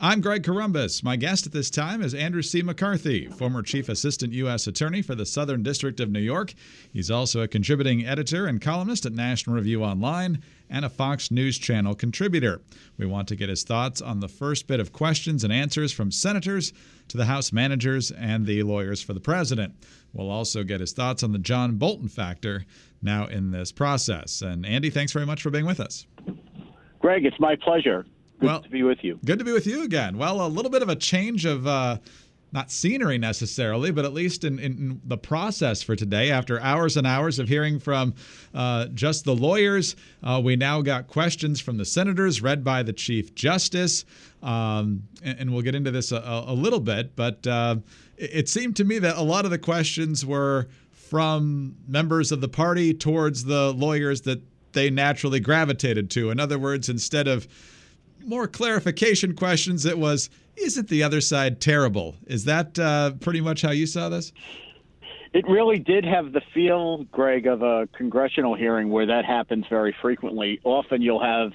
I'm Greg Corombos. My guest at this time is Andrew C. McCarthy, former Chief Assistant U.S. Attorney for the Southern District of New York. He's also a contributing editor and columnist at National Review Online and a Fox News Channel contributor. We want to get his thoughts on the first bit of questions and answers from senators to the House managers and the lawyers for the president. We'll also get his thoughts on the John Bolton factor now in this process. And Andy, thanks very much for being with us. Greg, it's my pleasure. Good well, to be with you. Good to be with you again. Well, a little bit of a change of uh, not scenery necessarily, but at least in, in, the process for today. After hours and hours of hearing from uh, just the lawyers, uh, we now got questions from the senators read by the Chief Justice. Um, and, and, we'll get into this a, a little bit, but uh, it, it seemed to me that a lot of the questions were from members of the party towards the lawyers that they naturally gravitated to. In other words, instead of more clarification questions. It was, isn't the other side terrible? Is that uh, pretty much how you saw this? It really did have the feel, Greg, of a congressional hearing where that happens very frequently. Often you'll have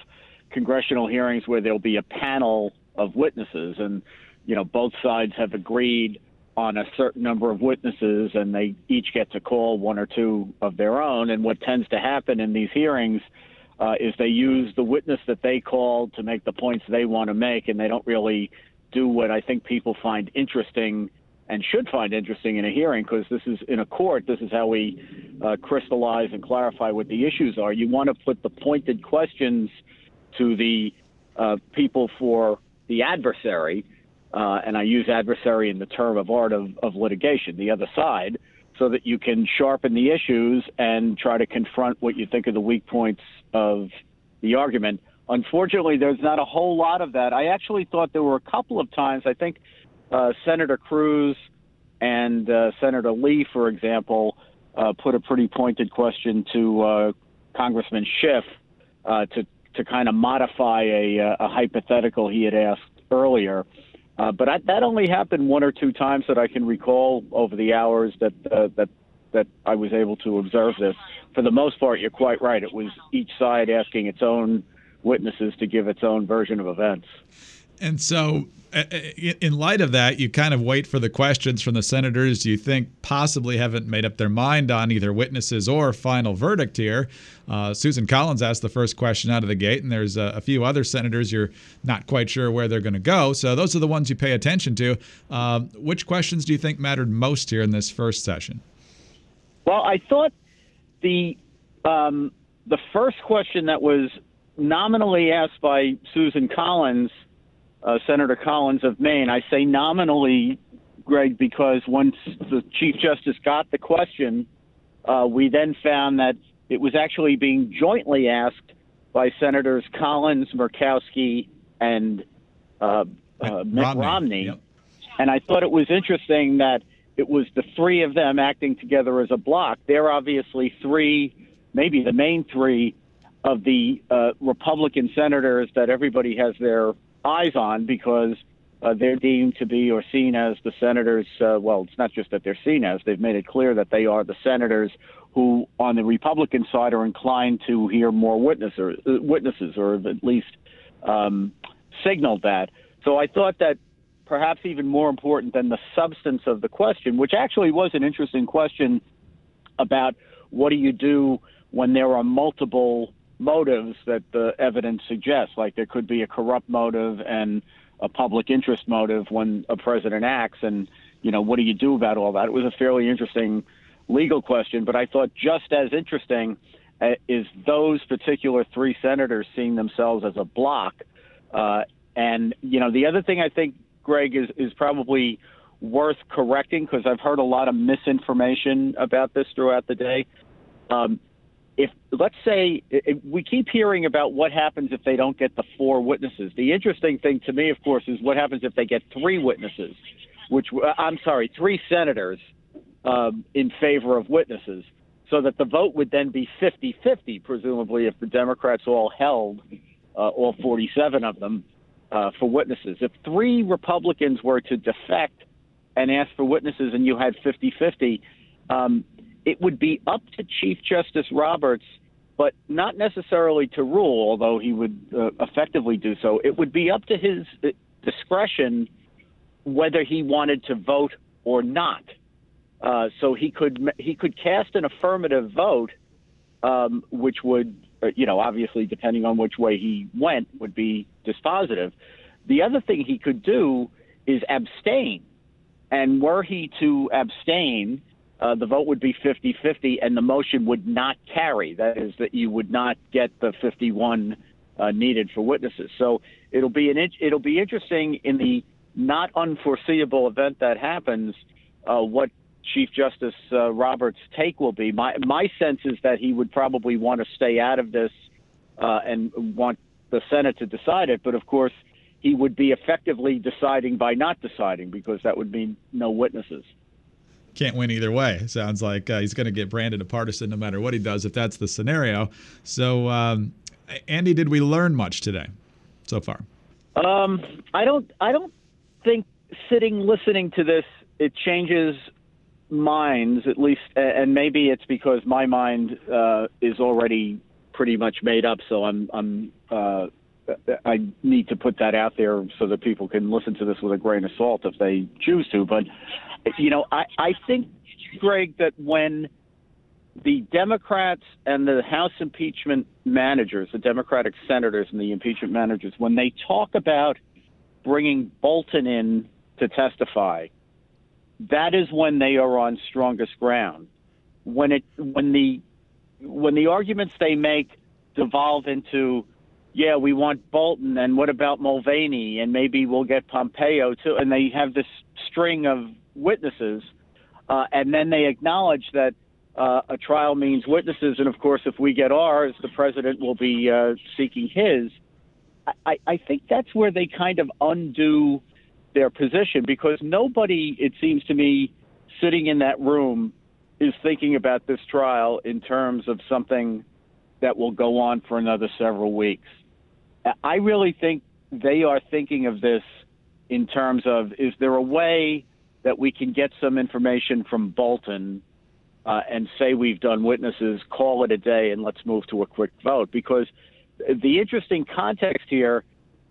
congressional hearings where there'll be a panel of witnesses, and you know both sides have agreed on a certain number of witnesses, and they each get to call one or two of their own. And what tends to happen in these hearings uh, is they use the witness that they called to make the points they want to make, and they don't really do what I think people find interesting and should find interesting in a hearing because this is in a court. This is how we uh, crystallize and clarify what the issues are. You want to put the pointed questions to the uh, people for the adversary, uh, and I use adversary in the term of art of, of litigation, the other side, so that you can sharpen the issues and try to confront what you think are the weak points of the argument. Unfortunately, there's not a whole lot of that. I actually thought there were a couple of times. I think uh, Senator Cruz and uh, Senator Lee, for example, uh, put a pretty pointed question to uh, Congressman Schiff uh, to to kind of modify a, uh, a hypothetical he had asked earlier. But I, that only happened one or two times that I can recall over the hours that that that I was able to observe this. For the most part, you're quite right. It was each side asking its own witnesses to give its own version of events. And so, uh, uh, in light of that, you kind of wait for the questions from the senators you think possibly haven't made up their mind on either witnesses or final verdict here. Uh, Susan Collins asked the first question out of the gate, and there's a, a few other senators you're not quite sure where they're going to go. So, those are the ones you pay attention to. Uh, which questions do you think mattered most here in this first session? Well, I thought the um, the first question that was nominally asked by Susan Collins uh, Senator Collins of Maine. I say nominally, Greg, because once the Chief Justice got the question, uh, we then found that it was actually being jointly asked by Senators Collins, Murkowski, and uh, uh, Mitt Romney. Romney. Yep. And I thought it was interesting that it was the three of them acting together as a block. They're obviously three, maybe the main three of the uh, Republican senators that everybody has their eyes on because uh, they're deemed to be or seen as the senators. Uh, well, it's not just that they're seen as; they've made it clear that they are the senators who, on the Republican side, are inclined to hear more witness or, uh, witnesses, or at least um, signaled that. So I thought that perhaps even more important than the substance of the question, which actually was an interesting question about what do you do when there are multiple motives that the evidence suggests. Like there could be a corrupt motive and a public interest motive when a president acts, and you know what do you do about all that? It was a fairly interesting legal question, but I thought just as interesting uh, is those particular three senators seeing themselves as a block. Uh, and you know the other thing I think, Greg, is is probably worth correcting because I've heard a lot of misinformation about this throughout the day. Um, if let's say if we keep hearing about what happens if they don't get the four witnesses. The interesting thing to me, of course, is what happens if they get three witnesses, which uh, I'm sorry, three senators um, in favor of witnesses, so that the vote would then be 50-50, presumably, if the Democrats all held uh, all 47 of them uh, for witnesses. If three Republicans were to defect and ask for witnesses, and you had 50-50. Um, it would be up to Chief Justice Roberts, but not necessarily to rule, although he would uh, effectively do so. It would be up to his uh, discretion whether he wanted to vote or not. Uh, so he could he could cast an affirmative vote, um, which would you know obviously depending on which way he went would be dispositive. The other thing he could do is abstain, and were he to abstain, uh, the vote would be 50 50 and the motion would not carry. That is, that you would not get the 51 uh, needed for witnesses. So it'll be an it'll be interesting in the not unforeseeable event that happens. Uh, what Chief Justice uh, Roberts' take will be. My my sense is that he would probably want to stay out of this uh, and want the Senate to decide it. But of course, he would be effectively deciding by not deciding because that would mean no witnesses can't win either way. Sounds like uh, he's going to get branded a partisan no matter what he does if that's the scenario. So, um, Andy, did we learn much today so far? Um, I don't. I don't think sitting listening to this it changes minds at least, and maybe it's because my mind uh, is already pretty much made up. So I'm. I'm. Uh, I need to put that out there so that people can listen to this with a grain of salt if they choose to. But you know, I, I think, Greg, that when the Democrats and the House impeachment managers, the Democratic senators and the impeachment managers, when they talk about bringing Bolton in to testify, that is when they are on strongest ground. When it when the when the arguments they make devolve into, yeah, we want Bolton, and what about Mulvaney, and maybe we'll get Pompeo too, and they have this string of witnesses, uh, and then they acknowledge that uh, a trial means witnesses, and of course, if we get ours, the president will be uh, seeking his. I, I think that's where they kind of undo their position because nobody, it seems to me, sitting in that room is thinking about this trial in terms of something that will go on for another several weeks. I really think they are thinking of this in terms of is there a way that we can get some information from Bolton uh, and say we've done witnesses, call it a day, and let's move to a quick vote. Because the interesting context here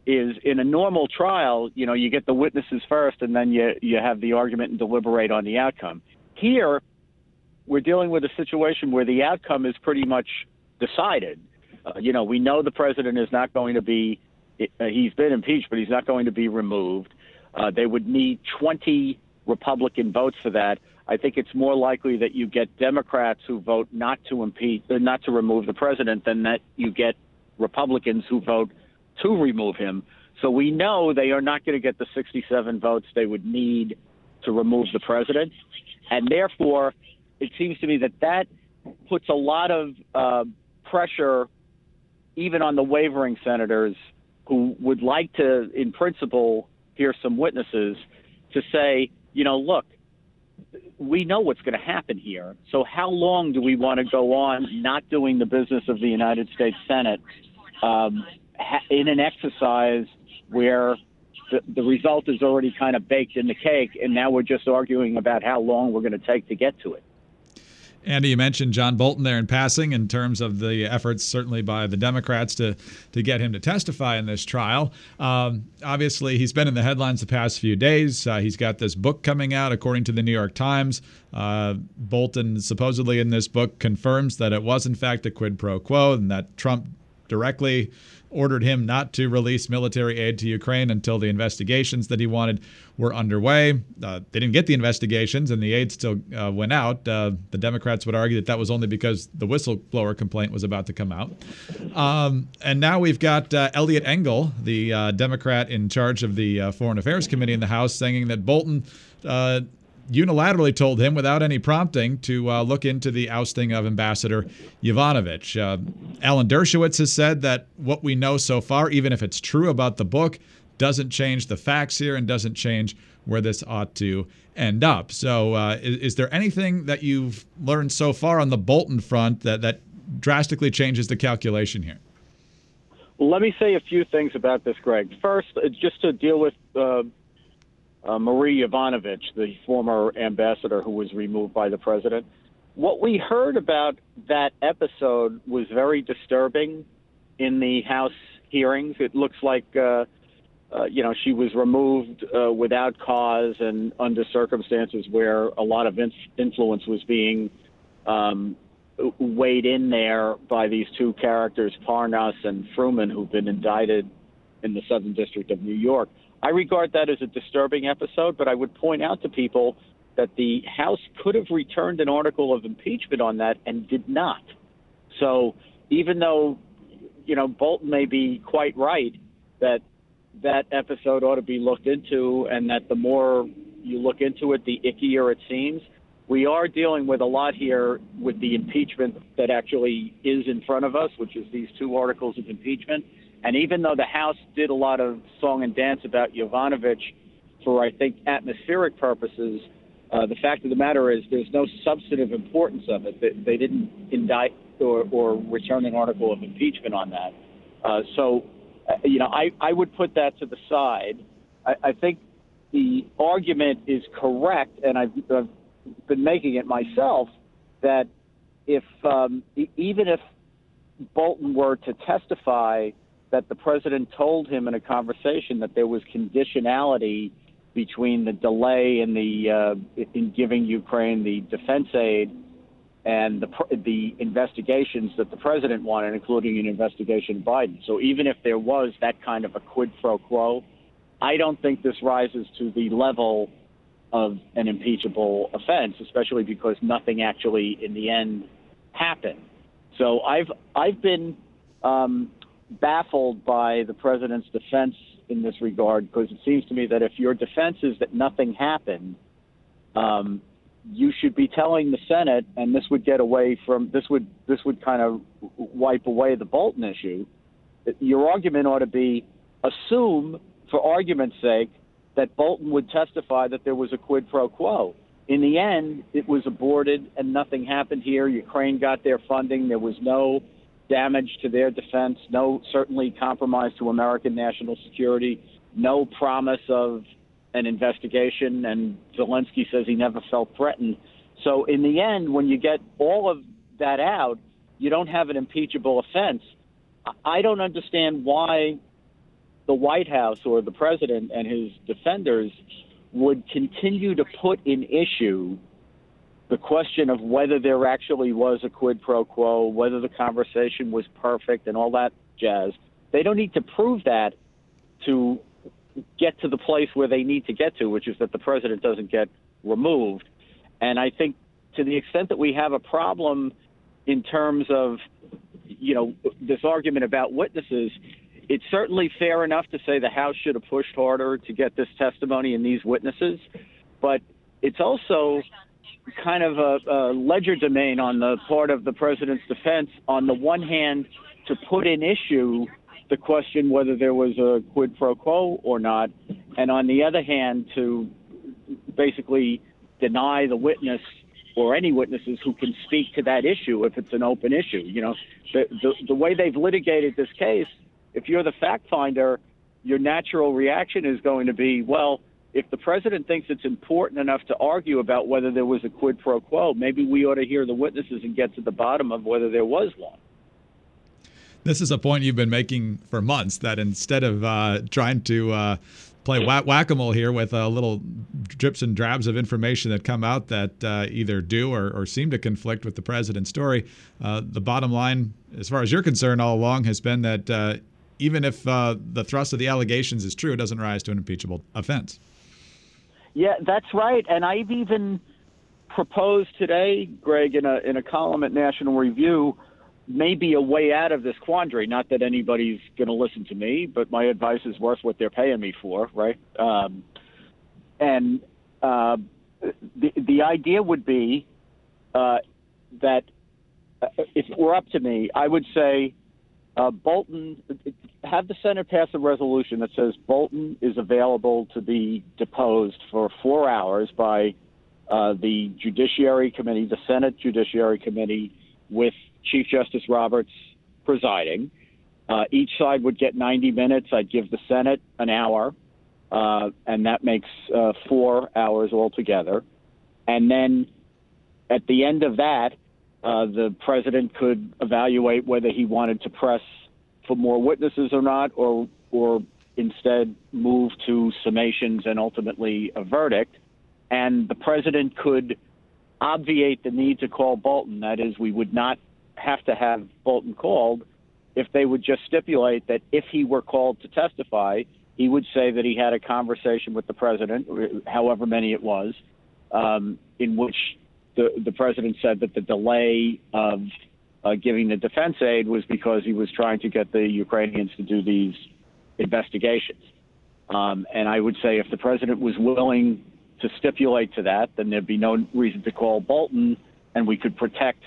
is in a normal trial, you know, you get the witnesses first, and then you you have the argument and deliberate on the outcome. Here, we're dealing with a situation where the outcome is pretty much decided. Uh, you know, we know the president is not going to be. Uh, he's been impeached, but he's not going to be removed. Uh, they would need 20 Republican votes for that. I think it's more likely that you get Democrats who vote not to impeach, uh, not to remove the president, than that you get Republicans who vote to remove him. So we know they are not going to get the 67 votes they would need to remove the president, and therefore, it seems to me that that puts a lot of uh, pressure, even on the wavering senators who would like to, in principle, hear some witnesses, to say you know, look, we know what's going to happen here. So how long do we want to go on not doing the business of the United States Senate um, in an exercise where the, the result is already kind of baked in the cake, and now we're just arguing about how long we're going to take to get to it? Andy, you mentioned John Bolton there in passing in terms of the efforts, certainly by the Democrats, to to get him to testify in this trial. Um, obviously, he's been in the headlines the past few days. Uh, he's got this book coming out, according to the New York Times. Uh, Bolton supposedly in this book confirms that it was in fact a quid pro quo, and that Trump directly ordered him not to release military aid to Ukraine until the investigations that he wanted were underway. Uh, they didn't get the investigations, and the aid still uh, went out. Uh, the Democrats would argue that that was only because the whistleblower complaint was about to come out. Um, and now we've got uh, Eliot Engel, the uh, Democrat in charge of the uh, Foreign Affairs Committee in the House, saying that Bolton unilaterally told him without any prompting to uh, look into the ousting of Ambassador Yovanovitch. Uh, Alan Dershowitz has said that what we know so far, even if it's true about the book, doesn't change the facts here and doesn't change where this ought to end up. So, uh, is, is, there anything that you've learned so far on the Bolton front that, that drastically changes the calculation here? Let me say a few things about this, Greg. First, uh, just to deal with uh, Marie Yovanovitch, the former ambassador who was removed by the president. What we heard about that episode was very disturbing in the House hearings. It looks like, uh, uh, you know, she was removed uh, without cause and under circumstances where a lot of in- influence was being um, weighed in there by these two characters, Parnas and Fruman, who've been indicted in the Southern District of New York. I regard that as a disturbing episode, but I would point out to people that the House could have returned an article of impeachment on that and did not. So even though, you know, Bolton may be quite right that that episode ought to be looked into and that the more you look into it, the ickier it seems. We are dealing with a lot here with the impeachment that actually is in front of us, which is these two articles of impeachment. And even though the House did a lot of song and dance about Yovanovitch for, I think, atmospheric purposes, uh, the fact of the matter is there's no substantive importance of it. They, they didn't indict or, or, return an article of impeachment on that. Uh, so, uh, you know, I, I would put that to the side. I, I think the argument is correct, and I've, I've been making it myself, that if um, even if Bolton were to testify that the president told him in a conversation that there was conditionality between the delay in the uh, in giving Ukraine the defense aid and the the investigations that the president wanted, including an investigation of Biden. So even if there was that kind of a quid pro quo, I don't think this rises to the level of an impeachable offense, especially because nothing actually in the end happened. So I've I've been um, baffled by the president's defense in this regard because it seems to me that if your defense is that nothing happened, um, you should be telling the Senate, and this would get away from this would this would kind of wipe away the Bolton issue. Your argument ought to be assume, for argument's sake, that Bolton would testify that there was a quid pro quo. In the end, it was aborted and nothing happened here. Ukraine got their funding. There was no damage to their defense, no certainly compromise to American national security, no promise of an investigation, and Zelensky says he never felt threatened. So in the end, when you get all of that out, you don't have an impeachable offense. I don't understand why the White House or the president and his defenders would continue to put in issue the question of whether there actually was a quid pro quo, whether the conversation was perfect, and all that jazz. They don't need to prove that to get to the place where they need to get to, which is that the president doesn't get removed. And I think to the extent that we have a problem in terms of, you know, this argument about witnesses, it's certainly fair enough to say the House should have pushed harder to get this testimony and these witnesses, but it's also kind of a, a legerdemain on the part of the president's defense. On the one hand, to put in issue the question whether there was a quid pro quo or not, and on the other hand, to basically deny the witness or any witnesses who can speak to that issue if it's an open issue. You know, the, the, the way they've litigated this case, if you're the fact finder, your natural reaction is going to be, well, if the president thinks it's important enough to argue about whether there was a quid pro quo, maybe we ought to hear the witnesses and get to the bottom of whether there was one. This is a point you've been making for months that instead of uh, trying to uh, play whack a mole here with uh, little drips and drabs of information that come out that uh, either do or, or, seem to conflict with the president's story, uh, the bottom line, as far as you're concerned, all along has been that uh, even if the thrust of the allegations is true, it doesn't rise to an impeachable offense. Yeah, that's right. And I've even proposed today, Greg, in a in a column at National Review, maybe a way out of this quandary. Not that anybody's going to listen to me, but my advice is worth what they're paying me for, right? Um, and uh, the the idea would be uh, that uh, if it were up to me, I would say uh, Bolton have the Senate pass a resolution that says Bolton is available to be deposed for four hours by uh, the Judiciary Committee, the Senate Judiciary Committee, with Chief Justice Roberts presiding. Uh, each side would get 90 minutes. I'd give the Senate an hour, uh, and that makes uh, four hours altogether. And then at the end of that, uh, the president could evaluate whether he wanted to press for more witnesses or not, or or instead move to summations and ultimately a verdict. And the president could obviate the need to call Bolton. That is, we would not have to have Bolton called if they would just stipulate that if he were called to testify, he would say that he had a conversation with the president, however many it was, um, in which the, the president said that the delay of uh, giving the defense aid was because he was trying to get the Ukrainians to do these investigations. Um, and I would say if the president was willing to stipulate to that, then there'd be no reason to call Bolton, and we could protect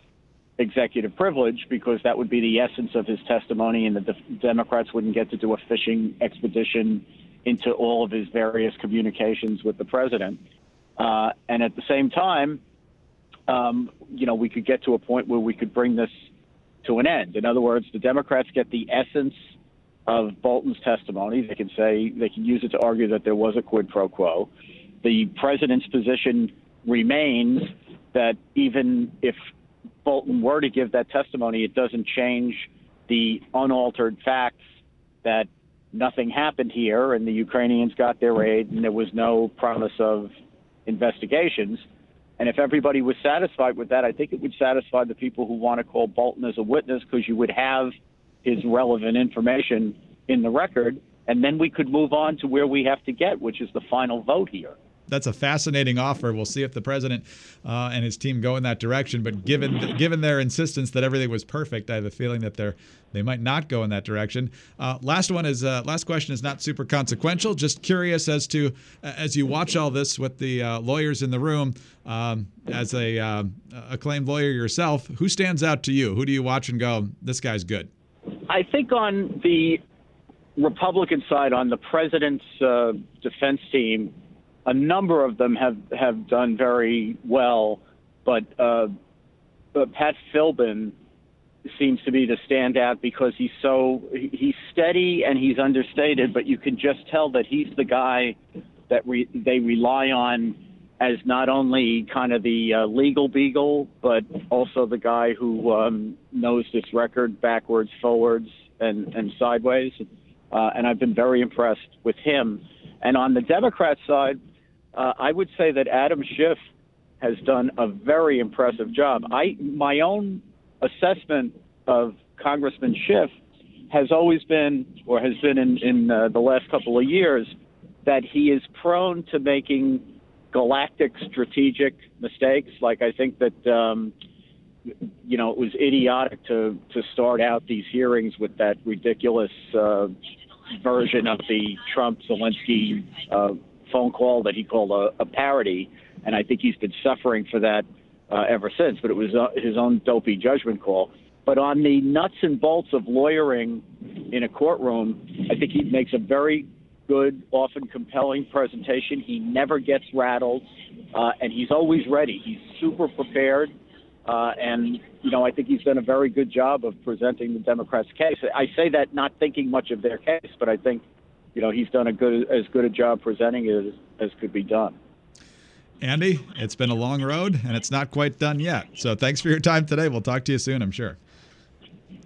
executive privilege because that would be the essence of his testimony, and the de- Democrats wouldn't get to do a fishing expedition into all of his various communications with the president. Uh, and at the same time, um, you know, we could get to a point where we could bring this to an end. In other words, the Democrats get the essence of Bolton's testimony. They can say they can use it to argue that there was a quid pro quo. The president's position remains that even if Bolton were to give that testimony, it doesn't change the unaltered facts that nothing happened here and the Ukrainians got their aid and there was no promise of investigations. And if everybody was satisfied with that, I think it would satisfy the people who want to call Bolton as a witness because you would have his relevant information in the record. And then we could move on to where we have to get, which is the final vote here that's a fascinating offer. We'll see if the president uh, and his team go in that direction. But given given their insistence that everything was perfect, I have a feeling that they're they might not go in that direction. Uh, last one is uh, last question is not super consequential. Just curious as to as you watch all this with the uh, lawyers in the room, um, as a uh, acclaimed lawyer yourself, who stands out to you? Who do you watch and go, this guy's good? I think on the Republican side, on the president's uh, defense team, a number of them have have done very well, but, uh, but Pat Philbin seems to be the standout because he's so he's steady and he's understated, but you can just tell that he's the guy that re, they rely on as not only kind of the uh, legal beagle, but also the guy who um, knows this record backwards, forwards, and and sideways. Uh, and I've been very impressed with him. And on the Democrat side, uh, I would say that Adam Schiff has done a very impressive job. I my own assessment of Congressman Schiff has always been, or has been in, in uh, the last couple of years, that he is prone to making galactic strategic mistakes. Like I think that um, you know it was idiotic to to start out these hearings with that ridiculous uh, version of the Trump Zelensky uh, phone call that he called a, a parody, and I think he's been suffering for that uh, ever since. But it was uh, his own dopey judgment call. But on the nuts and bolts of lawyering in a courtroom, I think he makes a very good, often compelling presentation. He never gets rattled, uh, and he's always ready. He's super prepared. Uh, and, you know, I think he's done a very good job of presenting the Democrats' case. I say that not thinking much of their case, but I think you know, he's done a good as good a job presenting it as, as could be done. Andy, it's been a long road and it's not quite done yet. So thanks for your time today. We'll talk to you soon, I'm sure.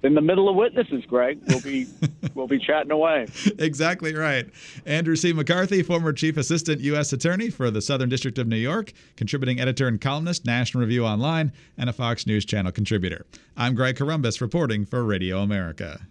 In the middle of witnesses, Greg. We'll be we'll be chatting away. Exactly right. Andrew C. McCarthy, former Chief Assistant U.S. Attorney for the Southern District of New York, contributing editor and columnist, National Review Online, and a Fox News Channel contributor. I'm Greg Corombos reporting for Radio America.